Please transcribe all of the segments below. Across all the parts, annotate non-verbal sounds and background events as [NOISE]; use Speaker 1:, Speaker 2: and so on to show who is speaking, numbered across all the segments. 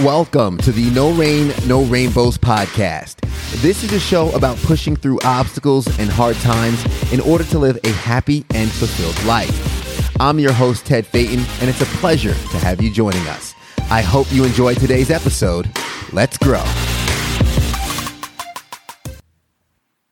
Speaker 1: Welcome to the No Rain, No Rainbows podcast. This is a show about pushing through obstacles and hard times in order to live a happy and fulfilled life. I'm your host, Ted Phaeton, and it's a pleasure to have you joining us. I hope you enjoy today's episode. Let's grow.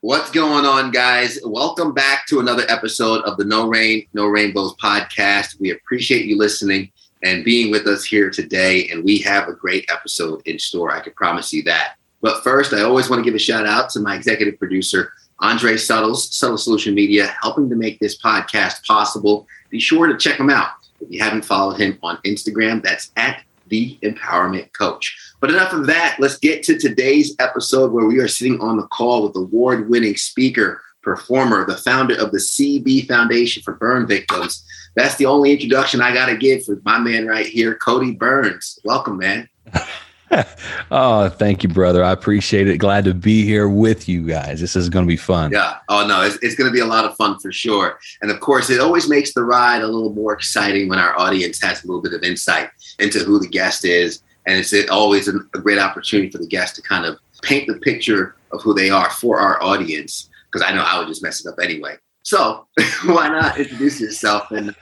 Speaker 1: What's going on, guys? Welcome back to another episode of the No Rain, No Rainbows podcast. We appreciate you listening and being with us here today. And we have a great episode in store. I can promise you that. But first, I always want to give a shout out to my executive producer, Andre Suttles, Subtle Solution Media, helping to make this podcast possible. Be sure to check him out. If you haven't followed him on Instagram, that's at the Empowerment Coach. But enough of that. Let's get to today's episode where we are sitting on the call with award winning speaker, performer, the founder of the CB Foundation for Burn Victims, that's the only introduction I got to give for my man right here, Cody Byrns. Welcome, man. [LAUGHS]
Speaker 2: oh, thank you, brother. I appreciate it. Glad to be here with you guys. This is going to be fun.
Speaker 1: Yeah. Oh, no, it's, it's going to be a lot of fun for sure. And of course, it always makes the ride a little more exciting when our audience has a little bit of insight into who the guest is. And it's always a great opportunity for the guest to kind of paint the picture of who they are for our audience. Because I know I would just mess it up anyway. So [LAUGHS] why not introduce yourself and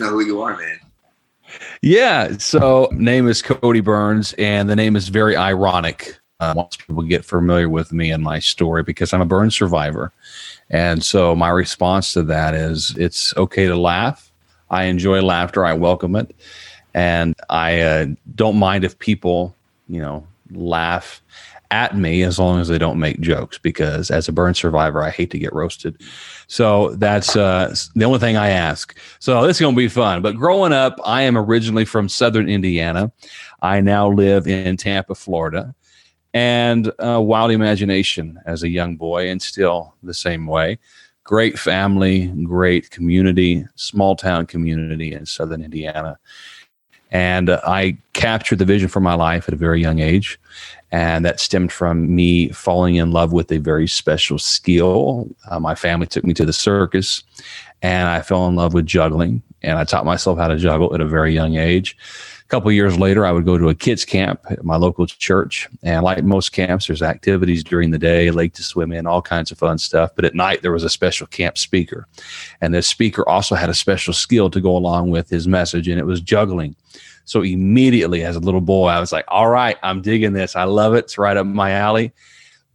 Speaker 1: know who you are, man?
Speaker 2: Yeah. So name is Cody Byrns, and the name is very ironic. Uh, once people get familiar with me and my story, because I'm a burn survivor, and so my response to that is it's okay to laugh. I enjoy laughter. I welcome it, and I uh, don't mind if people, you know, laugh at me as long as they don't make jokes because as a burn survivor i hate to get roasted. So that's uh, the only thing i ask. So this is going to be fun. But growing up i am originally from southern indiana. I now live in tampa florida. And uh, wild imagination as a young boy and still the same way. Great family great community small town community in southern indiana and I captured the vision for my life at a very young age. And that stemmed from me falling in love with a very special skill. Uh, my family took me to the circus, and I fell in love with juggling. And I taught myself how to juggle at a very young age. Couple years later, I would go to a kids' camp at my local church. And like most camps, there's activities during the day, lake to swim in, all kinds of fun stuff. But at night, there was a special camp speaker. And this speaker also had a special skill to go along with his message, and it was juggling. So immediately, as a little boy, I was like, all right, I'm digging this. I love it. It's right up my alley.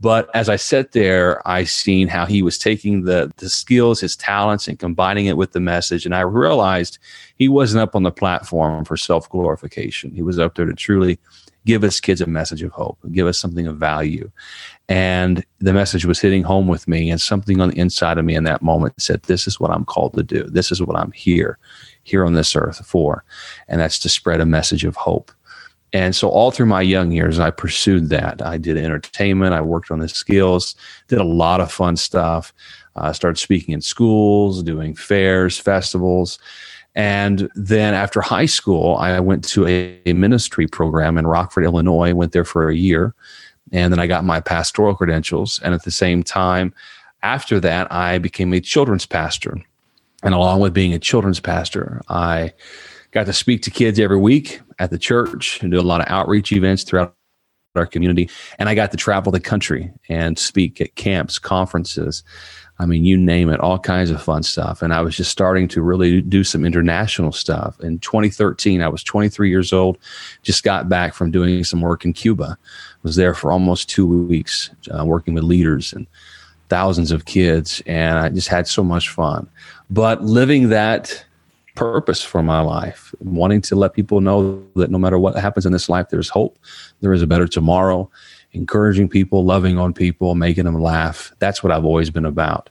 Speaker 2: But as I sat there, I seen how he was taking the the skills, his talents, and combining it with the message. And I realized he wasn't up on the platform for self glorification. He was up there to truly give us kids a message of hope, give us something of value. And the message was hitting home with me, and something on the inside of me in that moment said, This is what I'm called to do. This is what I'm here here on this earth for, and that's to spread a message of hope. And so, all through my young years, I pursued that. I did entertainment, I worked on the skills, did a lot of fun stuff. I uh, started speaking in schools, doing fairs, festivals. And then after high school, I went to a, a, ministry program in Rockford, Illinois, went there for a year. And then I got my pastoral credentials. And at the same time, after that, I became a children's pastor. And along with being a children's pastor, I got to speak to kids every week at the church and do a lot of outreach events throughout our community. And I got to travel the country and speak at camps, conferences. I mean, you name it, all kinds of fun stuff. And I was just starting to really do some international stuff. In 2013, I was 23 years old, just got back from doing some work in Cuba. Was there for almost two weeks, uh, working with leaders and thousands of kids. And I just had so much fun but living that purpose for my life, wanting to let people know that no matter what happens in this life, there's hope, there is a better tomorrow, encouraging people, loving on people, making them laugh. That's what I've always been about.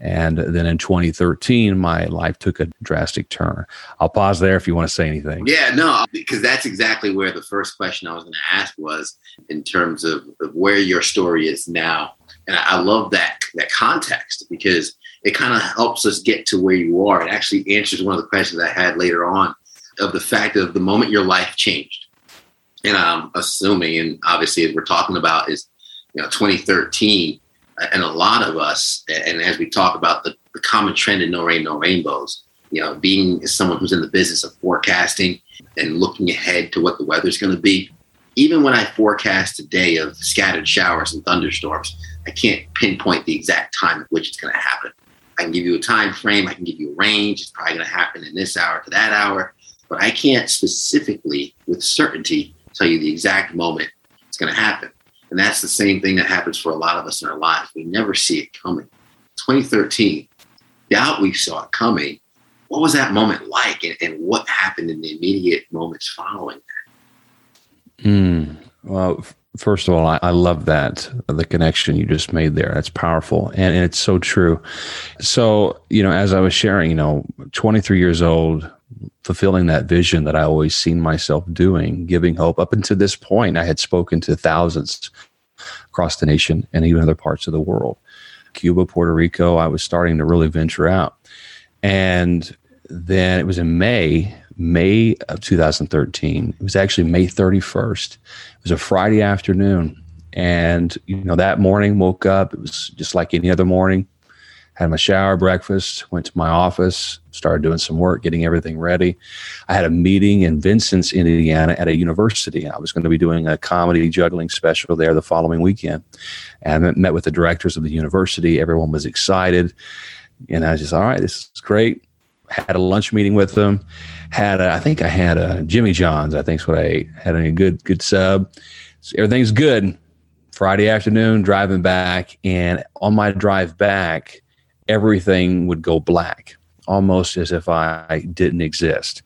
Speaker 2: And then in 2013, my life took a drastic turn. I'll pause there if you want to say anything.
Speaker 1: Yeah, no, because that's exactly where the first question I was going to ask was in terms of, of where your story is now. And I love that that context because it kind of helps us get to where you are. It actually answers one of the questions I had later on of the fact of the moment your life changed. And I'm assuming, and obviously, as we're talking about, is you know 2013, and a lot of us, and as we talk about the, the common trend in No Rain, No Rainbows, you know, being someone who's in the business of forecasting and looking ahead to what the weather's going to be, even when I forecast a day of scattered showers and thunderstorms, I can't pinpoint the exact time at which it's going to happen. I can give you a time frame, I can give you a range. It's probably going to happen in this hour to that hour, but I can't specifically, with certainty, tell you the exact moment it's going to happen. And that's the same thing that happens for a lot of us in our lives. We never see it coming. 2013, doubt we saw it coming. What was that moment like, and, and what happened in the immediate moments following that?
Speaker 2: Mm, well, first of all, I, I, love that the connection you just made there. That's powerful, and, and it's so true. So, you know, as I was sharing, you know, 23 years old, fulfilling that vision that I always seen myself doing, giving hope. Up until this point, I had spoken to thousands across the nation and even other parts of the world. Cuba, Puerto Rico, I was starting to really venture out. And then it was in May, May of 2013. It was actually May 31st. It was a Friday afternoon. And, you know, that morning, woke up. It was just like any other morning. Had my shower, breakfast, went to my office, started doing some work, getting everything ready. I had a meeting in Vincennes, Indiana at a university. I was going to be doing a comedy juggling special there the following weekend. And I met with the directors of the university. Everyone was excited. And I was just, all right, this is great. Had a lunch meeting with them. Had, a, I think I had a Jimmy John's, I think is what I ate. Had a good, good sub. So everything's good. Friday afternoon, driving back. And on my drive back, everything would go black, almost as if I didn't exist.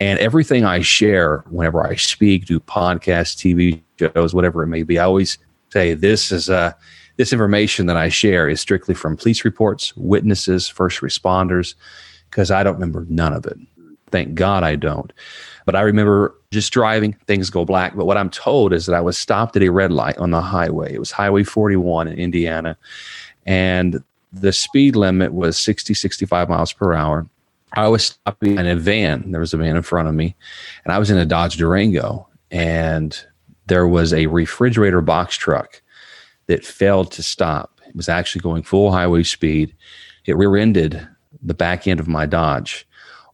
Speaker 2: And everything I share whenever I speak, do podcasts, TV shows, whatever it may be, I always say this is a uh, this information that I share is strictly from police reports, witnesses, first responders, because I don't remember none of it. Thank God I don't. But I remember just driving, things go black. But what I'm told is that I was stopped at a red light on the highway. It was Highway 41 in Indiana. And the speed limit was 60, 65 miles per hour. I was stopping in a van. There was a van in front of me, and I was in a Dodge Durango, and there was a refrigerator box truck that failed to stop. It was actually going full highway speed. It rear ended the back end of my Dodge.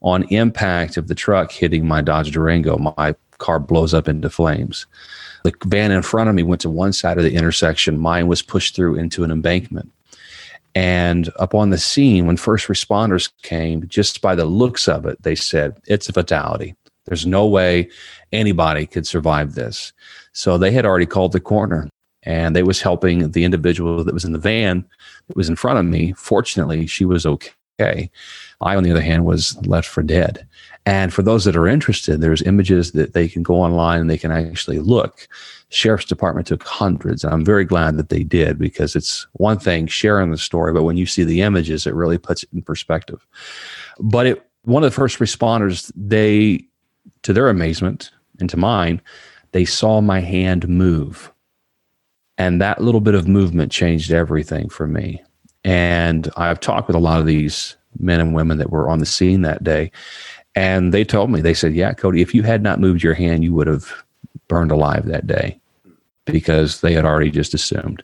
Speaker 2: On impact of the truck hitting my Dodge Durango, my car blows up into flames. The van in front of me went to one side of the intersection. Mine was pushed through into an embankment. And up on the scene, when first responders came, just by the looks of it, they said, it's a fatality. There's no way anybody could survive this. So they had already called the coroner and they was helping the individual that was in the van that was in front of me. Fortunately, she was okay. I, on the other hand, was left for dead. And for those that are interested, there's images that they can go online and they can actually look sheriff's department took hundreds. And I'm very glad that they did because it's one thing sharing the story, but when you see the images, it really puts it in perspective. But it, one of the first responders, they, to their amazement and to mine, they saw my hand move. And that little bit of movement changed everything for me. And I've talked with a lot of these men and women that were on the scene that day. And they told me, they said, Yeah, Cody, if you had not moved your hand, you would have burned alive that day because they had already just assumed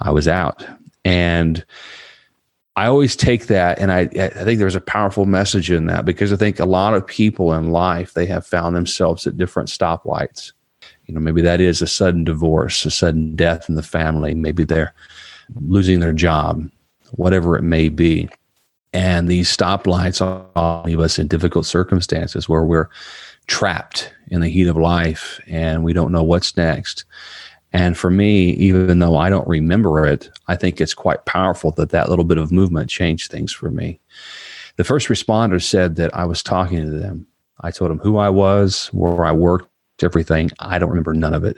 Speaker 2: I was out. And I always take that, and I, I think there's a powerful message in that because I think a lot of people in life they have found themselves at different stoplights. You know, maybe that is a sudden divorce, a sudden death in the family. Maybe they're losing their job, whatever it may be. And these stoplights all leave us in difficult circumstances where we're trapped in the heat of life and we don't know what's next. And for me, even though I don't remember it, I think it's quite powerful that that little bit of movement changed things for me. The first responders said that I was talking to them. I told them who I was, where I worked, everything. I don't remember none of it,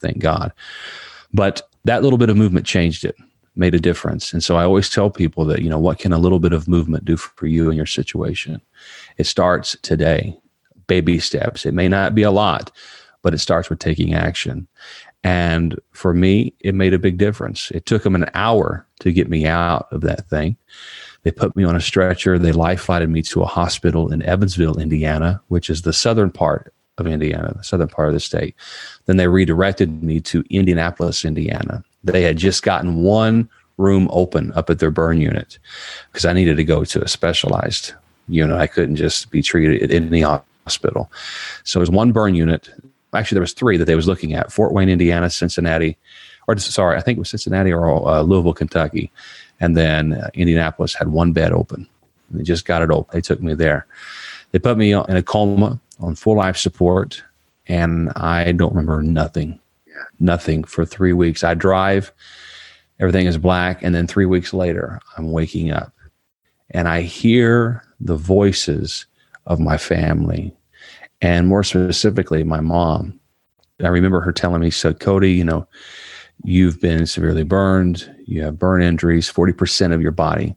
Speaker 2: thank God. But that little bit of movement changed it, made a difference. And so I always tell people that, you know, what can a little bit of movement do for you in your situation? It starts today baby steps. It may not be a lot, but it starts with taking action. And for me, it made a big difference. It took them an hour to get me out of that thing. They put me on a stretcher. They life flighted me to a hospital in Evansville, Indiana, which is the southern part of Indiana, the southern part of the state. Then they redirected me to Indianapolis, Indiana. They had just gotten one room open up at their burn unit because I needed to go to a specialized unit. I couldn't just be treated in any hospital. So it was one burn unit. actually there was three that they was looking at: Fort Wayne, Indiana, Cincinnati, or sorry, I think it was Cincinnati or uh, Louisville, Kentucky, and then uh, Indianapolis had one bed open. They just got it open. They took me there. They put me in a coma on full life support, and I don't remember nothing. Nothing for three weeks. I drive, everything is black, and then three weeks later, I'm waking up, and I hear the voices of my family, and more specifically, my mom. I remember her telling me, "So Cody, you know, you've been severely burned. You have burn injuries. Forty percent of your body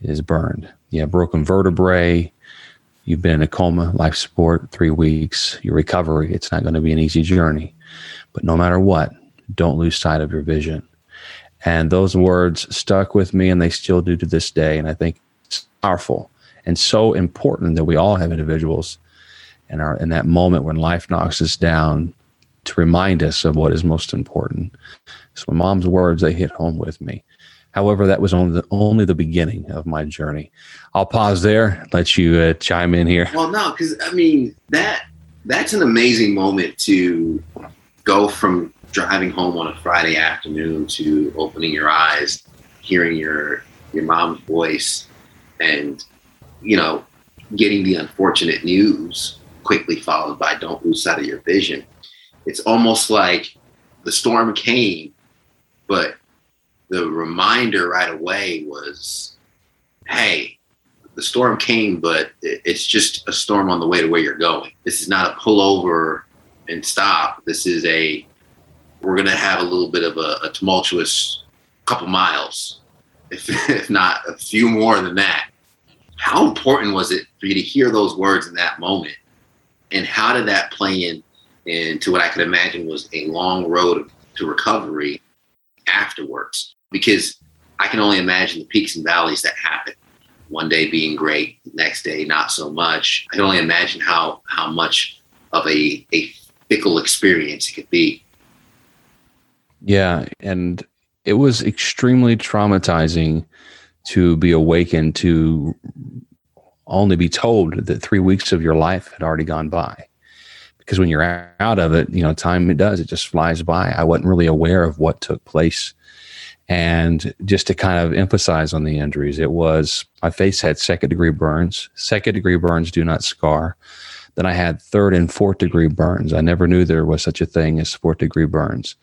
Speaker 2: is burned. You have broken vertebrae." You've been in a coma, life support, three weeks, your recovery. It's not going to be an easy journey. But no matter what, don't lose sight of your vision. And those words stuck with me, and they still do to this day. And I think it's powerful and so important that we all have individuals in our in that moment when life knocks us down to remind us of what is most important. So my mom's words they hit home with me. However, that was only the, only the beginning of my journey. I'll pause there, let you uh, chime in here.
Speaker 1: Well, no, because I mean that that's an amazing moment to go from driving home on a Friday afternoon to opening your eyes, hearing your your mom's voice, and you know getting the unfortunate news quickly followed by "Don't lose sight of your vision." It's almost like the storm came, but the reminder right away was, hey, the storm came, but it's just a storm on the way to where you're going. This is not a pull over and stop. This is a, we're going to have a little bit of a, a tumultuous couple miles, if, [LAUGHS] if not a few more than that. How important was it for you to hear those words in that moment? And how did that play in into what I could imagine was a long road to recovery afterwards? because I can only imagine the peaks and valleys that happen. One day being great, next day not so much. I can only imagine how how much of a a fickle experience it could be.
Speaker 2: Yeah, and it was extremely traumatizing to be awakened to only be told that three weeks of your life had already gone by because when you're out of it you know time it does it just flies by i wasn't really aware of what took place and just to kind of emphasize on the injuries, it was my face had second degree burns. Second degree burns do not scar. Then I had third and fourth degree burns. I never knew there was such a thing as fourth degree burns.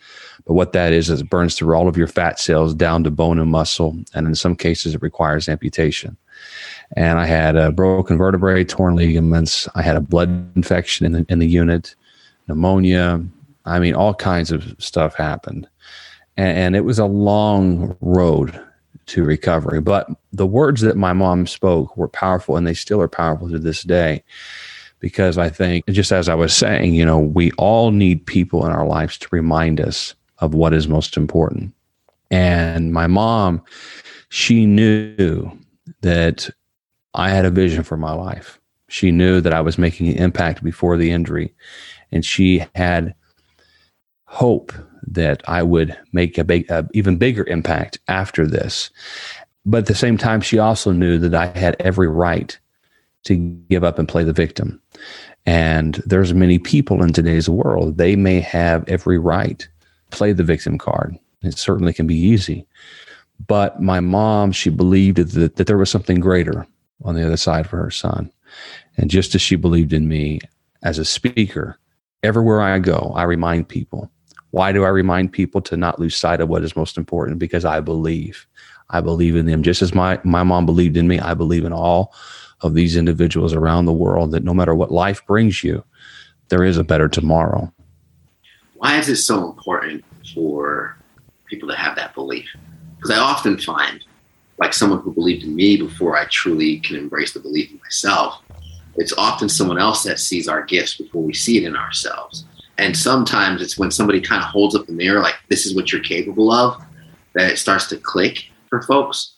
Speaker 2: But what that is, is it burns through all of your fat cells down to bone and muscle. And in some cases, it requires amputation. And I had a broken vertebrae, torn ligaments. I had a blood infection in the, in the unit, pneumonia. I mean, all kinds of stuff happened and, and it was a long road to recovery. But the words that my mom spoke were powerful, and they still are powerful to this day. Because I think, just as I was saying, you know, we all need people in our lives to remind us of what is most important. And my mom, she knew that I had a vision for my life. She knew that I was making an impact before the injury. And she had hope that I would make a big, a even bigger impact after this. But at the same time, she also knew that I had every right to give up and play the victim. And there's many people in today's world, they may have every right play the victim card. It certainly can be easy. But my mom, she believed that, that there was something greater on the other side for her son. And just as she believed in me as a speaker, everywhere I go, I remind people why do I remind people to not lose sight of what is most important? Because I believe. I believe in them. Just as my, my mom believed in me, I believe in all of these individuals around the world that no matter what life brings you, there is a better tomorrow.
Speaker 1: Why is it so important for people to have that belief? Because I often find, like someone who believed in me before I truly can embrace the belief in myself, it's often someone else that sees our gifts before we see it in ourselves. And sometimes it's when somebody kind of holds up the mirror, like, this is what you're capable of, that it starts to click for folks.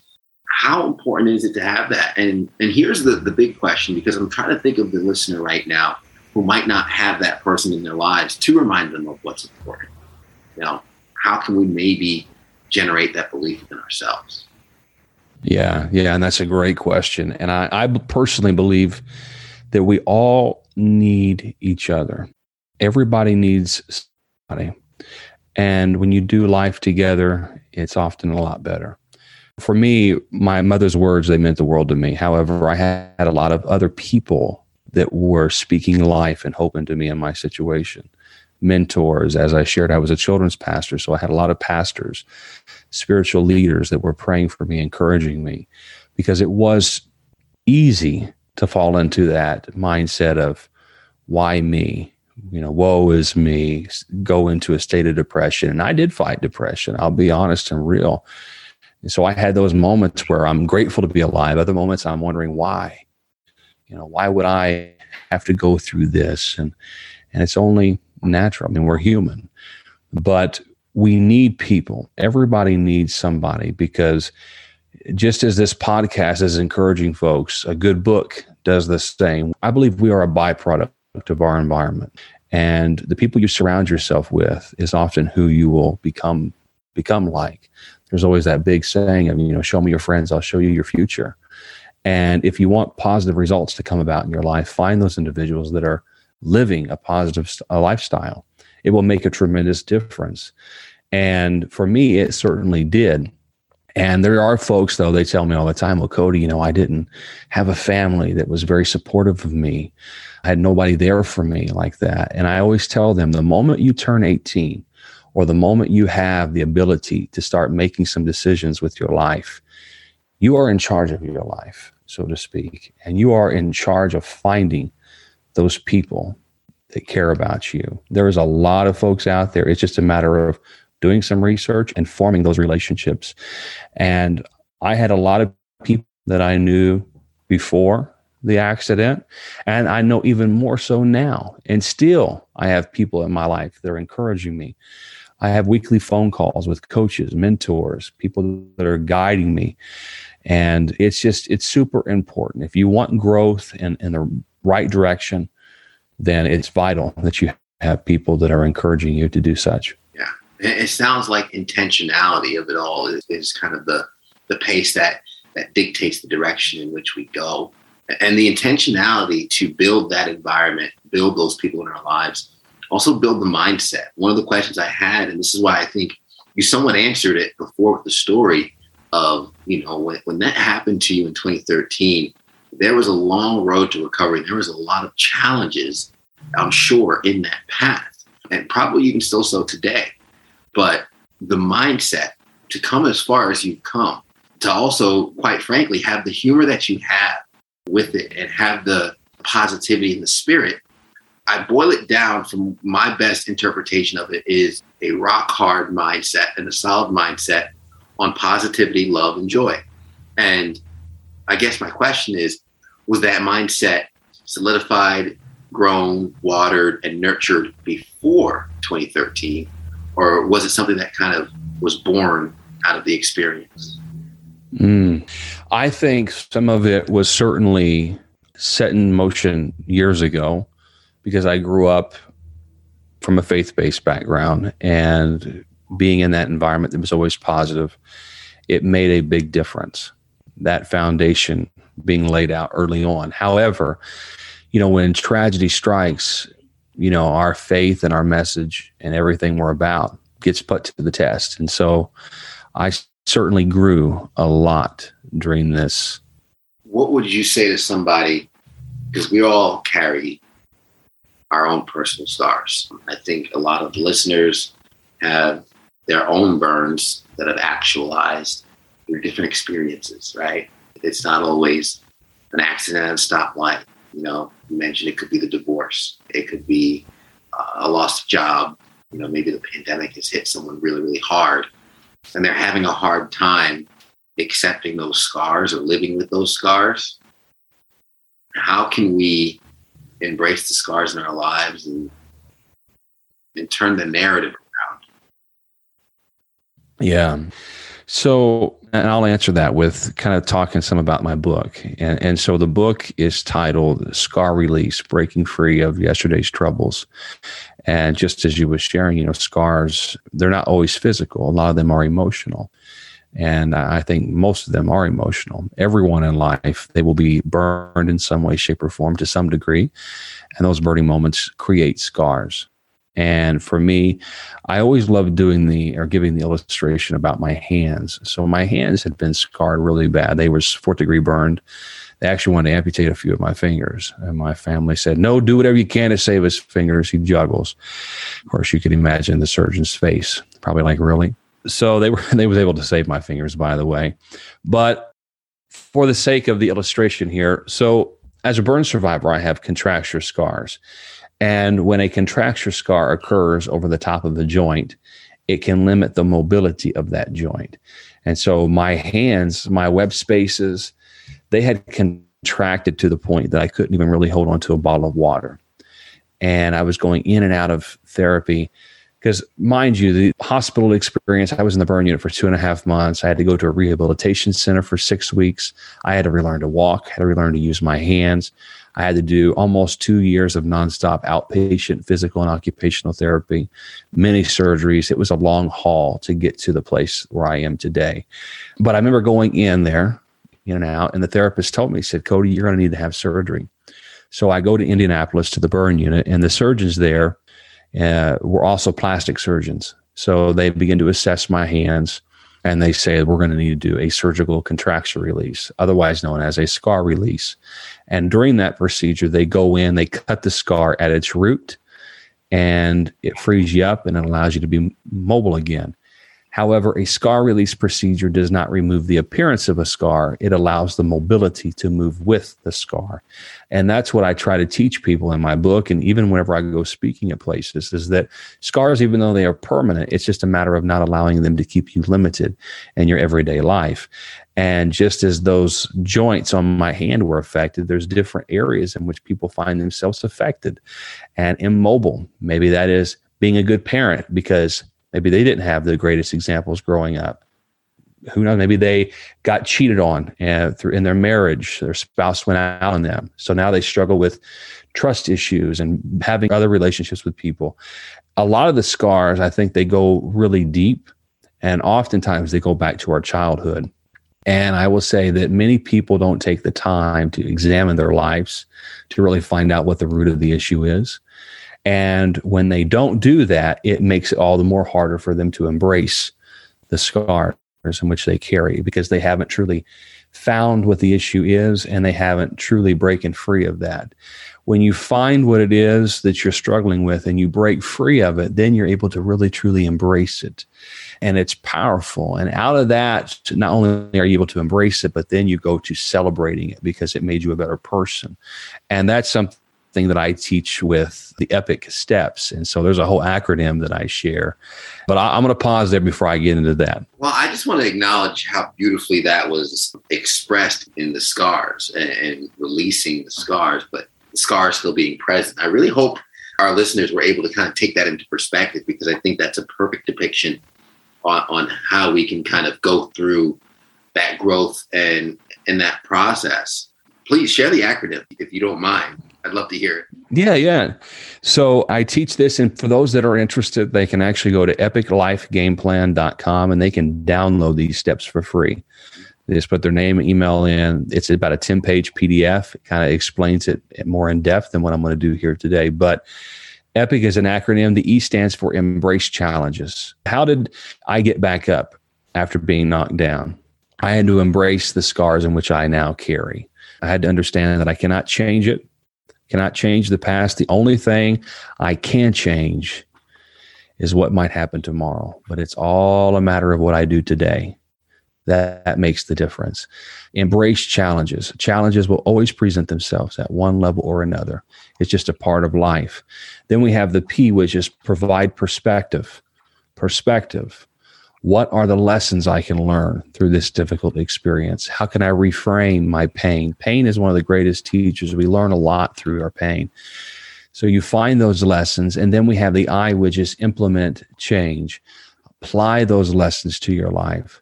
Speaker 1: How important is it to have that? And and here's the, the big question because I'm trying to think of the listener right now who might not have that person in their lives to remind them of what's important. You know, how can we maybe generate that belief within ourselves?
Speaker 2: Yeah, yeah, and that's a great question. And I, I personally believe that we all need each other everybody needs somebody. And when you do life together, it's often a lot better. For me, my mother's words, they meant the world to me. However, I had a lot of other people that were speaking life and hope into me in my situation. Mentors, as I shared, I was a children's pastor, so I had a lot of pastors, spiritual leaders that were praying for me, encouraging me, because it was easy to fall into that mindset of why me? You know, woe is me, go into a state of depression. And I did fight depression. I'll be honest and real. And so I had those moments where I'm grateful to be alive. Other moments I'm wondering why. You know, why would I have to go through this? And and it's only natural. I mean, we're human. But we need people. Everybody needs somebody because just as this podcast is encouraging folks, a good book does the same. I believe we are a byproduct of our environment. And the people you surround yourself with is often who you will become become like. There's always that big saying of, you know, show me your friends, I'll show you your future. And if you want positive results to come about in your life, find those individuals that are living a positive a lifestyle. It will make a tremendous difference. And for me, it certainly did. And there are folks, though, they tell me all the time, well, Cody, you know, I didn't have a family that was very supportive of me. I had nobody there for me like that. And I always tell them the moment you turn 18 or the moment you have the ability to start making some decisions with your life, you are in charge of your life, so to speak. And you are in charge of finding those people that care about you. There is a lot of folks out there. It's just a matter of doing some research and forming those relationships. And I had a lot of people that I knew before the accident, and I know even more so now. And still, I have people in my life that are encouraging me. I have weekly phone calls with coaches, mentors, people that are guiding me. And it's just, it's super important. If you want growth in, in the right direction, then it's vital that you have people that are encouraging you to do such Yeah.
Speaker 1: it sounds like intentionality of it all is, is kind of the the pace that that dictates the direction in which we go and the intentionality to build that environment build those people in our lives also build the mindset one of the questions i had and this is why i think you somewhat answered it before with the story of you know when, when that happened to you in 2013 there was a long road to recovery there was a lot of challenges i'm sure in that path and probably even still so today but the mindset to come as far as you've come, to also, quite frankly, have the humor that you have with it and have the positivity and the spirit. I boil it down from my best interpretation of it is a rock hard mindset and a solid mindset on positivity, love, and joy. And I guess my question is was that mindset solidified, grown, watered, and nurtured before 2013? or was it something that kind of was born out of the experience?
Speaker 2: Mm. I think some of it was certainly set in motion years ago because I grew up from a faith based background and being in that environment that was always positive, it made a big difference. That foundation being laid out early on. However, you know, when tragedy strikes, you know, our faith and our message and everything we're about gets put to the test. And so I certainly grew a lot during this.
Speaker 1: What would you say to somebody? Because we all carry our own personal scars. I think a lot of listeners have their own burns that have actualized through different experiences, right? It's not always an accident at a stoplight. You know, you mentioned it could be the divorce, it could be uh, a lost job, you know, maybe the pandemic has hit someone really, really hard and they're having a hard time accepting those scars or living with those scars. How can we embrace the scars in our lives and and turn the narrative around?
Speaker 2: Yeah. So, and I'll answer that with kind of talking some about my book. And, and so the book is titled Scar Release Breaking Free of Yesterday's Troubles. And just as you were sharing, you know, scars, they're not always physical, a lot of them are emotional. And I think most of them are emotional. Everyone in life, they will be burned in some way, shape, or form to some degree. And those burning moments create scars. And for me, I always loved doing the or giving the illustration about my hands. So my hands had been scarred really bad. They were fourth degree burned. They actually wanted to amputate a few of my fingers. And my family said, no, do whatever you can to save his fingers. He juggles. Of course, you can imagine the surgeon's face. Probably like, really? So they were [LAUGHS] they was able to save my fingers, by the way. But for the sake of the illustration here, so as a burn survivor, I have contracture scars. And when a contracture scar occurs over the top of the joint, it can limit the mobility of that joint. And so my hands, my web spaces, they had contracted to the point that I couldn't even really hold on to a bottle of water. And I was going in and out of therapy because, mind you, the hospital experience, I was in the burn unit for two and a half months. I had to go to a rehabilitation center for six weeks. I had to relearn to walk, had to relearn to use my hands. I had to do almost two years of nonstop outpatient physical and occupational therapy, many surgeries. It was a long haul to get to the place where I am today. But I remember going in there, in and out, and the therapist told me, he said, Cody, you're going to need to have surgery. So I go to Indianapolis to the burn unit, and the surgeons there uh, were also plastic surgeons. So they begin to assess my hands and they say we're going to need to do a surgical contracture release, otherwise known as a scar release. And during that procedure, they go in, they cut the scar at its root, and it frees you up and it allows you to be mobile again. However, a scar release procedure does not remove the appearance of a scar. It allows the mobility to move with the scar. And that's what I try to teach people in my book. And even whenever I go speaking at places, is that scars, even though they are permanent, it's just a matter of not allowing them to keep you limited in your everyday life. And just as those joints on my hand were affected, there's different areas in which people find themselves affected and immobile. Maybe that is being a good parent because Maybe they didn't have the greatest examples growing up. Who knows? Maybe they got cheated on and through in their marriage. Their spouse went out on them, so now they struggle with trust issues and having other relationships with people. A lot of the scars, I think, they go really deep, and oftentimes they go back to our childhood. And I will say that many people don't take the time to examine their lives to really find out what the root of the issue is. And when they don't do that, it makes it all the more harder for them to embrace the scars in which they carry because they haven't truly found what the issue is and they haven't truly breaking free of that. When you find what it is that you're struggling with and you break free of it, then you're able to really truly embrace it. And it's powerful. And out of that, not only are you able to embrace it, but then you go to celebrating it because it made you a better person. And that's something thing that I teach with the EPIC steps. And so there's a whole acronym that I share. But I, am going to pause there before I get into that.
Speaker 1: Well, I just want to acknowledge how beautifully that was expressed in the scars and, and releasing the scars, but the scars still being present. I really hope our listeners were able to kind of take that into perspective because I think that's a perfect depiction on, on how we can kind of go through that growth and in that process. Please share the acronym if you don't mind. I'd love to hear it.
Speaker 2: Yeah, yeah. So I teach this, and for those that are interested, they can actually go to epiclifegameplan.com and they can download these steps for free. They just put their name and email in. It's about a 10 page PDF. It kind of explains it more in depth than what I'm going to do here today. But EPIC is an acronym. The E stands for Embrace Challenges. How did I get back up after being knocked down? I had to embrace the scars in which I now carry. I had to understand that I cannot change it cannot change the past. The only thing I can change is what might happen tomorrow, but it's all a matter of what I do today. That, that makes the difference. Embrace challenges. Challenges will always present themselves at one level or another. It's just a part of life. Then we have the P, which is provide perspective. Perspective. What are the lessons I can learn through this difficult experience? How can I reframe my pain? Pain is one of the greatest teachers. We learn a lot through our pain. So you find those lessons, and then we have the I, which is implement change. Apply those lessons to your life.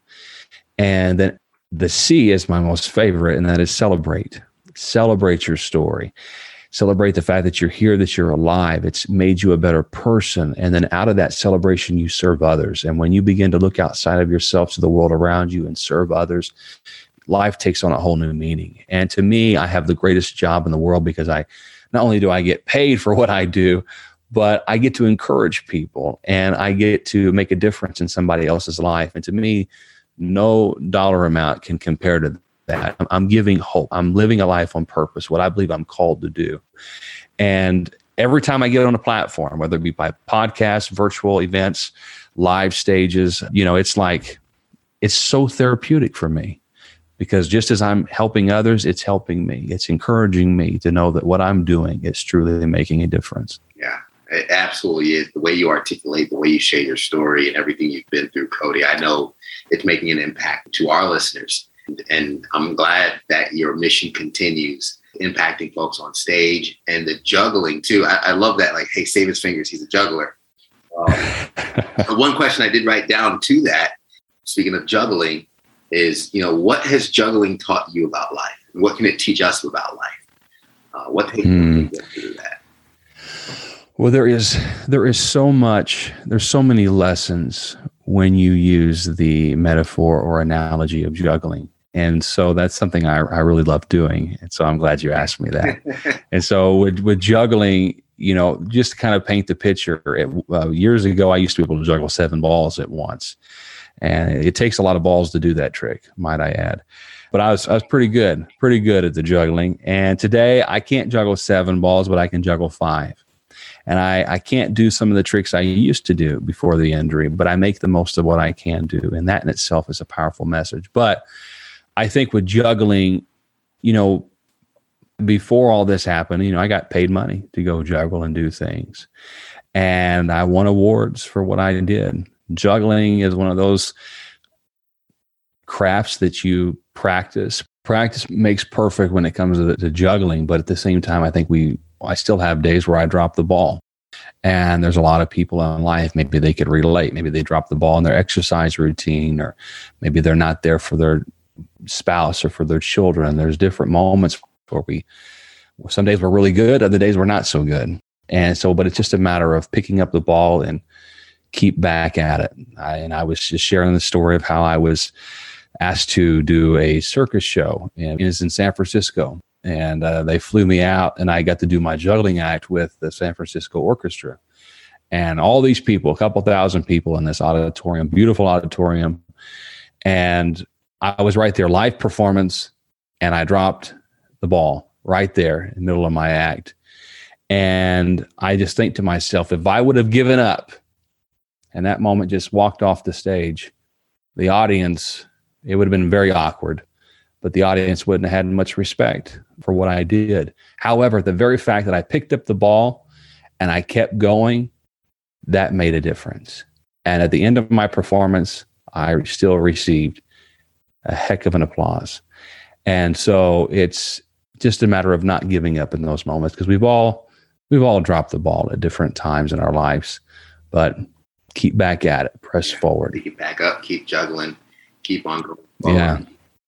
Speaker 2: And then the C is my most favorite, and that is celebrate. Celebrate your story. Celebrate the fact that you're here, that you're alive. It's made you a better person. And then out of that celebration, you serve others. And when you begin to look outside of yourself to the world around you and serve others, life takes on a whole new meaning. And to me, I have the greatest job in the world because I not only do I get paid for what I do, but I get to encourage people and I get to make a difference in somebody else's life. And to me, no dollar amount can compare to that. I'm giving hope. I'm living a life on purpose, what I believe I'm called to do. And every time I get on a platform, whether it be by podcast, virtual events, live stages, you know, it's like, it's so therapeutic for me because just as I'm helping others, it's helping me. It's encouraging me to know that what I'm doing is truly making a difference.
Speaker 1: Yeah, it absolutely is. The way you articulate, the way you share your story, and everything you've been through, Cody, I know it's making an impact to our listeners. And I'm glad that your mission continues impacting folks on stage and the juggling too. I, I love that. Like, hey, save his fingers. He's a juggler. Um, [LAUGHS] one question I did write down to that, speaking of juggling, is you know what has juggling taught you about life? What can it teach us about life? Uh, what takes mm. through that?
Speaker 2: Well, there is there is so much. There's so many lessons when you use the metaphor or analogy of juggling. And so that's something I, I really love doing. And so I'm glad you asked me that. [LAUGHS] and so with, with juggling, you know, just to kind of paint the picture, it, uh, years ago, I used to be able to juggle seven balls at once. And it takes a lot of balls to do that trick, might I add. But I was, I was pretty good, pretty good at the juggling. And today I can't juggle seven balls, but I can juggle five and I, I can't do some of the tricks I used to do before the injury, but I make the most of what I can do. And that in itself is a powerful message. But I think with juggling, you know, before all this happened, you know, I got paid money to go juggle and do things. And I won awards for what I did. Juggling is one of those crafts that you practice. Practice makes perfect when it comes to, to juggling, but at the same time, I think we I still have days where I drop the ball. And there's a lot of people in life, maybe they could relate. Maybe they drop the ball in their exercise routine, or maybe they're not there for their spouse or for their children. There's different moments where we, some days we're really good, other days we're not so good. And so, but it's just a matter of picking up the ball and keep back at it. I, and I was just sharing the story of how I was asked to do a circus show, and it was in San Francisco and uh, they flew me out and i got to do my juggling act with the san francisco orchestra. And all these people a couple thousand people in this auditorium beautiful auditorium and i was right there live performance and i dropped the ball right there in the middle of my act. And i just think to myself if i would have given up and that moment just walked off the stage the audience it would have been very awkward but the audience wouldn't have had much respect for what I did. However, the very fact that I picked up the ball and I kept going, that made a difference. And at the end of my performance, I still received a heck of an applause. And so it's just a matter of not giving up in those moments because we've all we've all dropped the ball at different times in our lives, but keep back at it, press forward.
Speaker 1: Keep back up, keep juggling, keep on going. Yeah.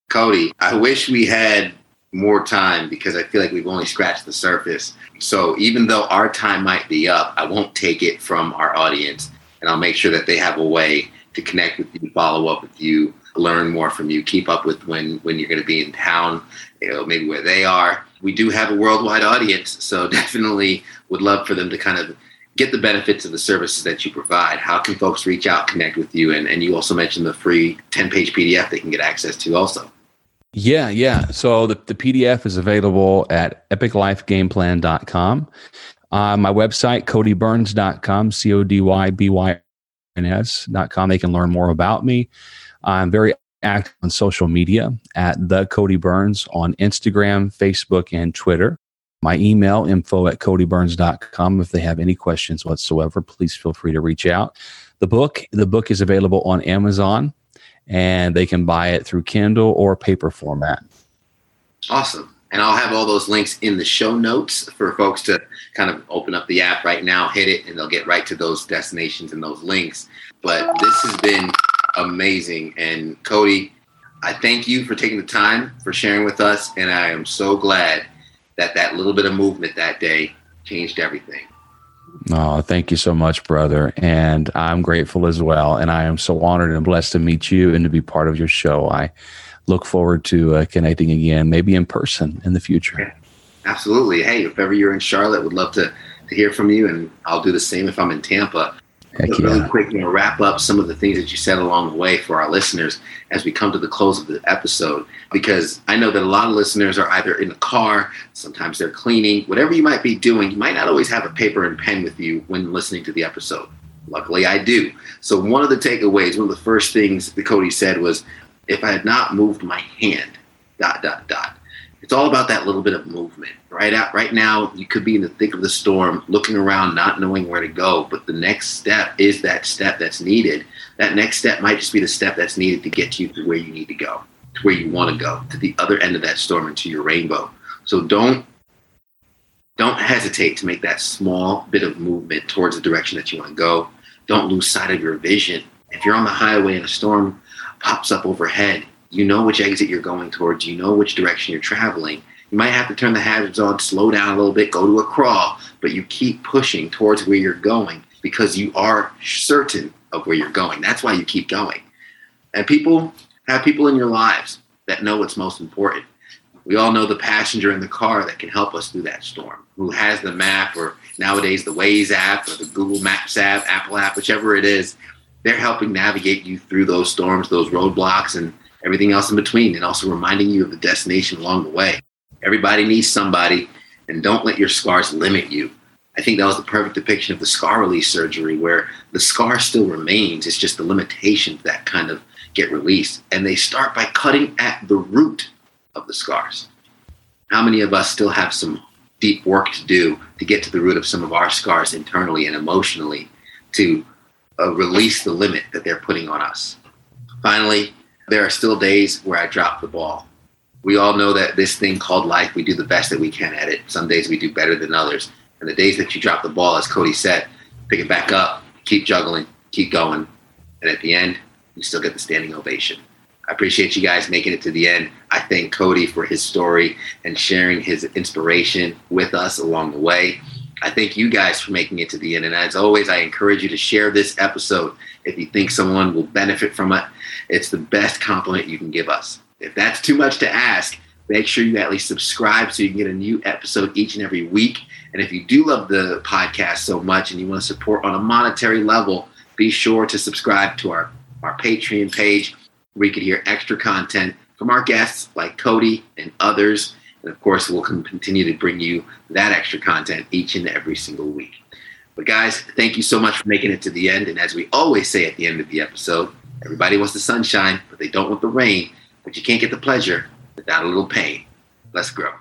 Speaker 1: Cody, I wish we had more time because I feel like we've only scratched the surface. So even though our time might be up, I won't take it from our audience and I'll make sure that they have a way to connect with you, follow up with you, learn more from you, keep up with when when you're going to be in town, you know, maybe where they are. We do have a worldwide audience, so [LAUGHS] definitely would love for them to kind of get the benefits of the services that you provide. How can folks reach out, connect with you? And, and you also mentioned the free 10 page PDF they can get access to also.
Speaker 2: Yeah, yeah. So the, the PDF is available at epiclifegameplan.com. Uh, my website, codybyrns.com, C O D Y B Y N S.com. They can learn more about me. I'm very active on social media at the Cody Byrns on Instagram, Facebook, and Twitter. My email, info at codybyrns.com. If they have any questions whatsoever, please feel free to reach out. The book, the book is available on Amazon and they can buy it through Kindle or paper format.
Speaker 1: Awesome. And I'll have all those links in the show notes for folks to kind of open up the app right now, hit it, and they'll get right to those destinations and those links. But this has been amazing. And Cody, I thank you for taking the time for sharing with us. And I am so glad that that little bit of movement that day changed everything.
Speaker 2: Oh, thank you so much, brother. And I'm grateful as well. And I am so honored and blessed to meet you and to be part of your show. I look forward to uh, connecting again, maybe in person in the future.
Speaker 1: Absolutely. Hey, if ever you're in Charlotte, would love to, to hear from you. And I'll do the same if I'm in Tampa. Heck really yeah. quick, you know, wrap up some of the things that you said along the way for our listeners as we come to the close of the episode. Because I know that a lot of listeners are either in the car, sometimes they're cleaning, whatever you might be doing, you might not always have a paper and pen with you when listening to the episode. Luckily, I do. So, one of the takeaways, one of the first things that Cody said was, if I had not moved my hand, dot, dot, dot it's all about that little bit of movement. Right out right now, you could be in the thick of the storm, looking around, not knowing where to go. But the next step is that step that's needed. That next step might just be the step that's needed to get you to where you need to go, to where you want to go, to the other end of that storm and to your rainbow. So don't don't hesitate to make that small bit of movement towards the direction that you want to go. Don't lose sight of your vision. If you're on the highway and a storm pops up overhead, you know which exit you're going towards, you know which direction you're traveling. You might have to turn the hazards on, slow down a little bit, go to a crawl, but you keep pushing towards where you're going because you are certain of where you're going. That's why you keep going. And people have people in your lives that know what's most important. We all know the passenger in the car that can help us through that storm, who has the map or nowadays the Waze app or the Google Maps app, Apple app, whichever it is. They're helping navigate you through those storms, those roadblocks, and everything else in between, and also reminding you of the destination along the way. Everybody needs somebody, and don't let your scars limit you. I think that was the perfect depiction of the scar release surgery, where the scar still remains. It's just the limitations that kind of get released. And they start by cutting at the root of the scars. How many of us still have some deep work to do to get to the root of some of our scars internally and emotionally to uh, release the limit that they're putting on us? Finally, there are still days where I drop the ball. We all know that this thing called life, we do the best that we can at it. Some days we do better than others. And the days that you drop the ball, as Cody said, pick it back up, keep juggling, keep going. And at the end, you still get the standing ovation. I appreciate you guys making it to the end. I thank Cody for his story and sharing his inspiration with us along the way. I thank you guys for making it to the end. And as always, I encourage you to share this episode if you think someone will benefit from it. It's the best compliment you can give us. If that's too much to ask, make sure you at least subscribe so you can get a new episode each and every week. And if you do love the podcast so much and you want to support on a monetary level, be sure to subscribe to our, our Patreon page where you can hear extra content from our guests like Cody and others. And of course, we'll continue to bring you that extra content each and every single week. But guys, thank you so much for making it to the end. And as we always say at the end of the episode, everybody wants the sunshine, but they don't want the rain. But you can't get the pleasure without a little pain. Let's grow.